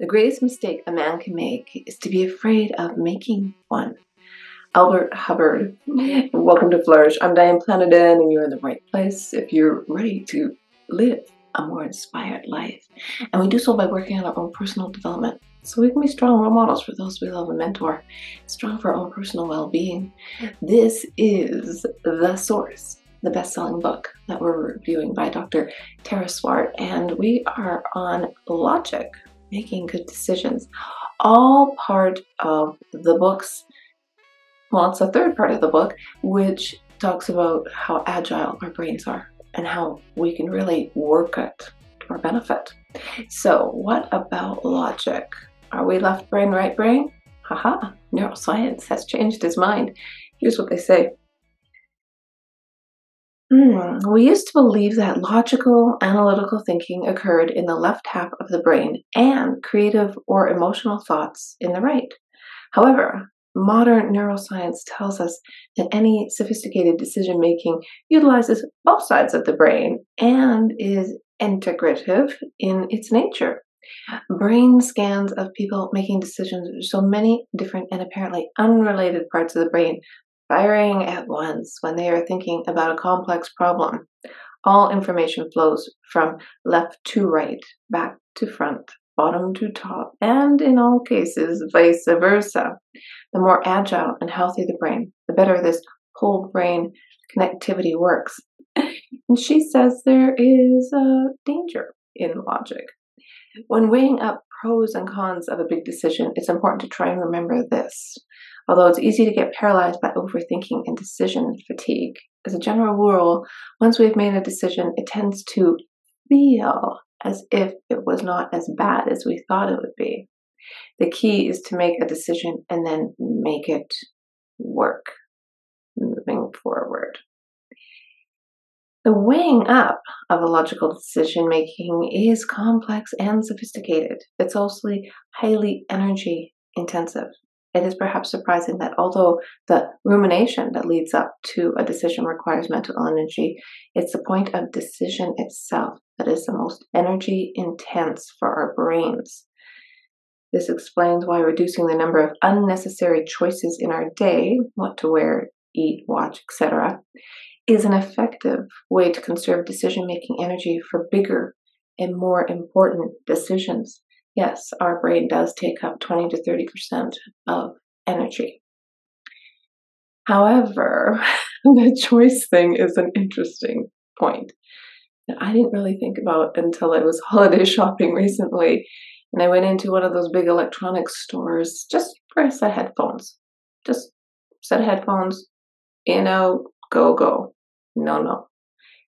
The greatest mistake a man can make is to be afraid of making one. Albert Hubbard. Welcome to Flourish. I'm Diane Planidin, and you're in the right place if you're ready to live a more inspired life. And we do so by working on our own personal development so we can be strong role models for those we love and mentor, strong for our own personal well being. This is The Source, the best selling book that we're reviewing by Dr. Tara Swart, and we are on logic making good decisions. All part of the book's, well, it's a third part of the book, which talks about how agile our brains are and how we can really work it to our benefit. So, what about logic? Are we left brain, right brain? Haha, neuroscience has changed his mind. Here's what they say Mm, we used to believe that logical, analytical thinking occurred in the left half of the brain and creative or emotional thoughts in the right. However, modern neuroscience tells us that any sophisticated decision making utilizes both sides of the brain and is integrative in its nature. Brain scans of people making decisions show many different and apparently unrelated parts of the brain firing at once when they are thinking about a complex problem. All information flows from left to right, back to front, bottom to top, and in all cases, vice versa. The more agile and healthy the brain, the better this whole brain connectivity works. And she says there is a danger in logic. When weighing up pros and cons of a big decision, it's important to try and remember this. Although it's easy to get paralyzed by overthinking and decision fatigue, as a general rule, once we've made a decision, it tends to feel as if it was not as bad as we thought it would be. The key is to make a decision and then make it work moving forward. The weighing up of a logical decision making is complex and sophisticated. It's also highly energy intensive it is perhaps surprising that although the rumination that leads up to a decision requires mental energy, it's the point of decision itself that is the most energy intense for our brains. This explains why reducing the number of unnecessary choices in our day, what to wear, eat, watch, etc., is an effective way to conserve decision making energy for bigger and more important decisions yes, our brain does take up 20 to 30% of energy. However, the choice thing is an interesting point that I didn't really think about until I was holiday shopping recently. And I went into one of those big electronics stores just for a set of headphones. Just set of headphones, in, out, go, go. No, no.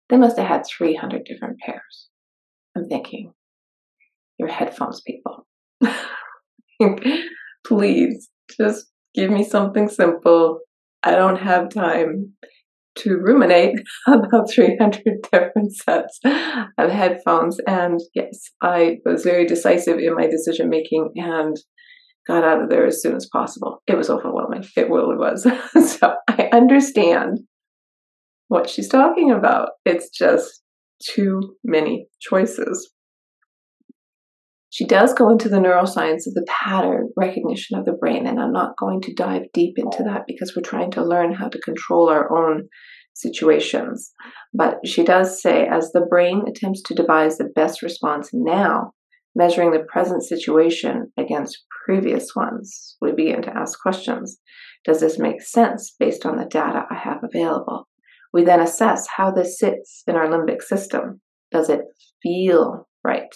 They must have had 300 different pairs. I'm thinking, your headphones, people. Please, just give me something simple. I don't have time to ruminate about 300 different sets of headphones. And yes, I was very decisive in my decision making and got out of there as soon as possible. It was overwhelming. It really was. so I understand what she's talking about. It's just too many choices. She does go into the neuroscience of the pattern recognition of the brain, and I'm not going to dive deep into that because we're trying to learn how to control our own situations. But she does say, as the brain attempts to devise the best response now, measuring the present situation against previous ones, we begin to ask questions. Does this make sense based on the data I have available? We then assess how this sits in our limbic system. Does it feel right?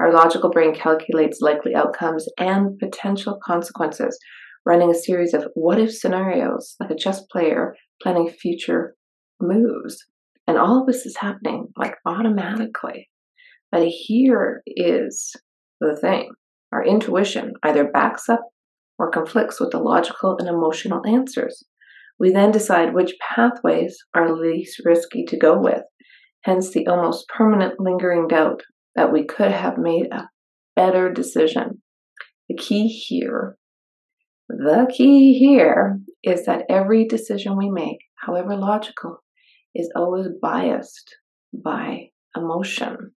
Our logical brain calculates likely outcomes and potential consequences, running a series of what if scenarios like a chess player planning future moves. And all of this is happening like automatically. But here is the thing our intuition either backs up or conflicts with the logical and emotional answers. We then decide which pathways are least risky to go with, hence the almost permanent lingering doubt that we could have made a better decision. The key here, the key here is that every decision we make, however logical, is always biased by emotion.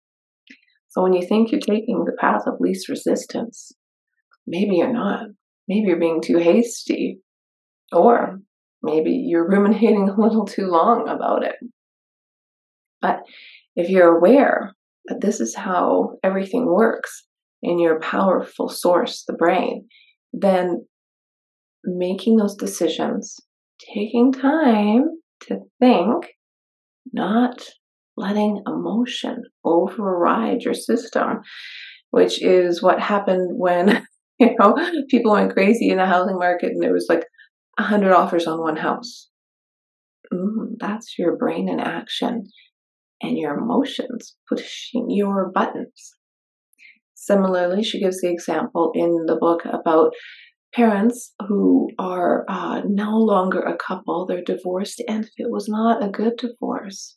So when you think you're taking the path of least resistance, maybe you're not. Maybe you're being too hasty, or maybe you're ruminating a little too long about it. But if you're aware that this is how everything works in your powerful source, the brain, then making those decisions, taking time to think, not letting emotion override your system, which is what happened when, you know, people went crazy in the housing market and there was like a hundred offers on one house. Mm, that's your brain in action and your emotions pushing your buttons. Similarly, she gives the example in the book about parents who are uh, no longer a couple, they're divorced, and if it was not a good divorce,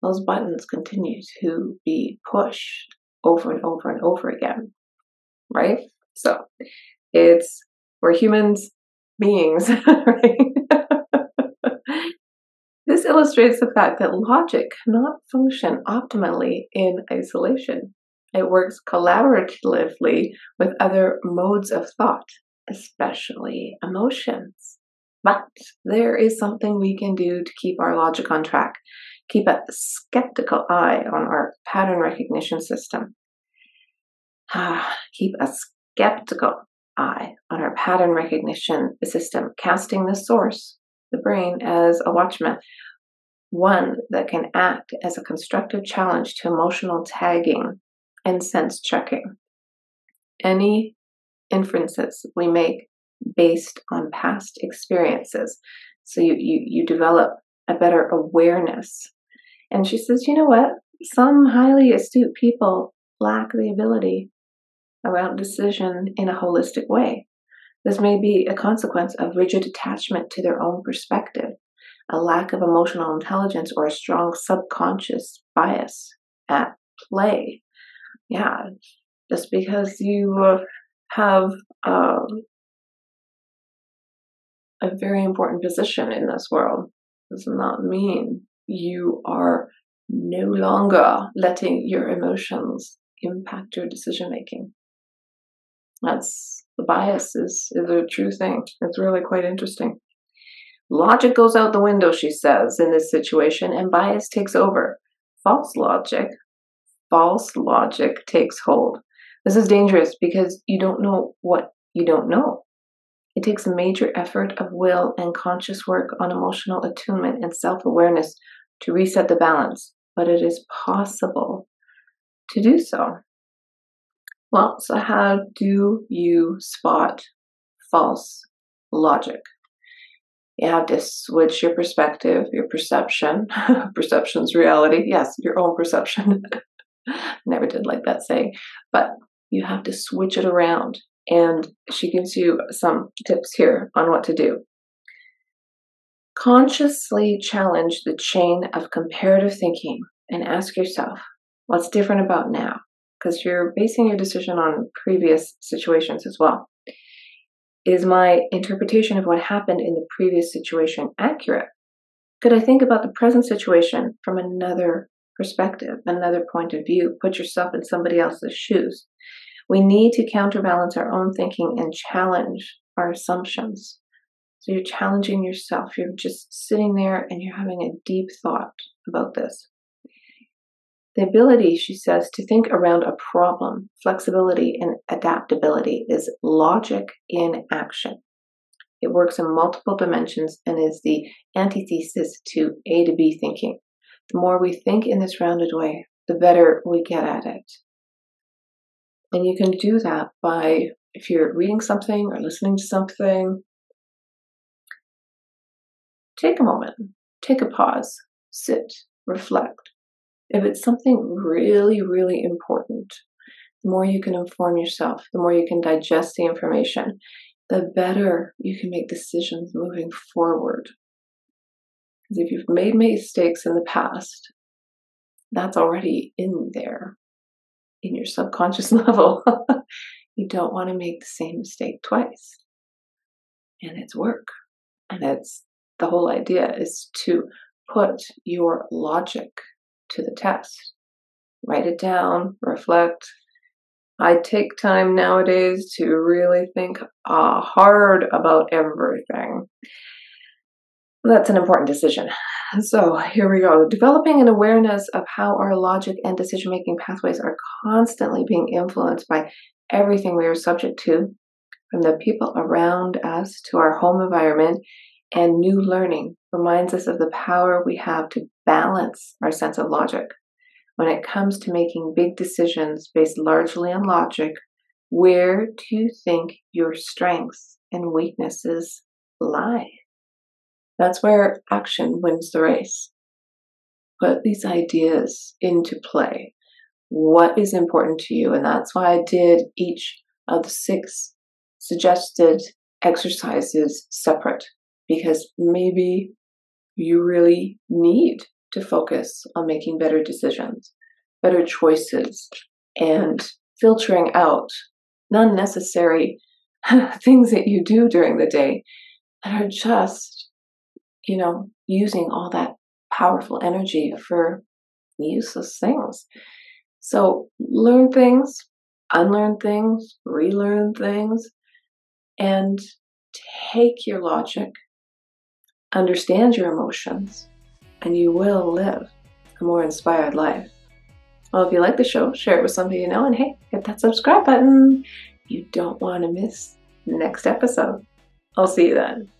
those buttons continue to be pushed over and over and over again, right? So it's we're humans beings, this illustrates the fact that logic cannot function optimally in isolation. It works collaboratively with other modes of thought, especially emotions. But there is something we can do to keep our logic on track, keep a skeptical eye on our pattern recognition system. Ah, keep a skeptical eye on our pattern recognition system, casting the source, the brain, as a watchman, one that can act as a constructive challenge to emotional tagging and sense checking. Any inferences we make based on past experiences. So you, you, you develop a better awareness. And she says, you know what? Some highly astute people lack the ability around decision in a holistic way. This may be a consequence of rigid attachment to their own perspective, a lack of emotional intelligence, or a strong subconscious bias at play. Yeah, just because you have um, a very important position in this world does not mean you are no longer letting your emotions impact your decision making. That's the bias is, is a true thing. It's really quite interesting. Logic goes out the window, she says, in this situation, and bias takes over. False logic, false logic takes hold. This is dangerous because you don't know what you don't know. It takes a major effort of will and conscious work on emotional attunement and self awareness to reset the balance, but it is possible to do so. Well, so how do you spot false logic? You have to switch your perspective, your perception. Perception's reality. Yes, your own perception. Never did like that saying. But you have to switch it around. And she gives you some tips here on what to do. Consciously challenge the chain of comparative thinking and ask yourself, what's different about now? Because you're basing your decision on previous situations as well. Is my interpretation of what happened in the previous situation accurate? Could I think about the present situation from another perspective, another point of view? Put yourself in somebody else's shoes. We need to counterbalance our own thinking and challenge our assumptions. So you're challenging yourself. You're just sitting there and you're having a deep thought about this. The ability, she says, to think around a problem, flexibility, and adaptability is logic in action. It works in multiple dimensions and is the antithesis to A to B thinking. The more we think in this rounded way, the better we get at it. And you can do that by, if you're reading something or listening to something, take a moment, take a pause, sit, reflect. If it's something really, really important, the more you can inform yourself, the more you can digest the information, the better you can make decisions moving forward. Because if you've made mistakes in the past, that's already in there in your subconscious level. you don't want to make the same mistake twice. And it's work. And it's the whole idea is to put your logic to the test. write it down, reflect. I take time nowadays to really think uh, hard about everything. That's an important decision. So here we go. Developing an awareness of how our logic and decision making pathways are constantly being influenced by everything we are subject to, from the people around us to our home environment, and new learning reminds us of the power we have to balance our sense of logic. When it comes to making big decisions based largely on logic, where do you think your strengths and weaknesses lie? That's where action wins the race. Put these ideas into play. What is important to you? And that's why I did each of the six suggested exercises separate because maybe you really need to focus on making better decisions, better choices, and filtering out unnecessary things that you do during the day that are just you know, using all that powerful energy for useless things. So learn things, unlearn things, relearn things, and take your logic, understand your emotions, and you will live a more inspired life. Well, if you like the show, share it with somebody you know, and hey, hit that subscribe button. You don't want to miss the next episode. I'll see you then.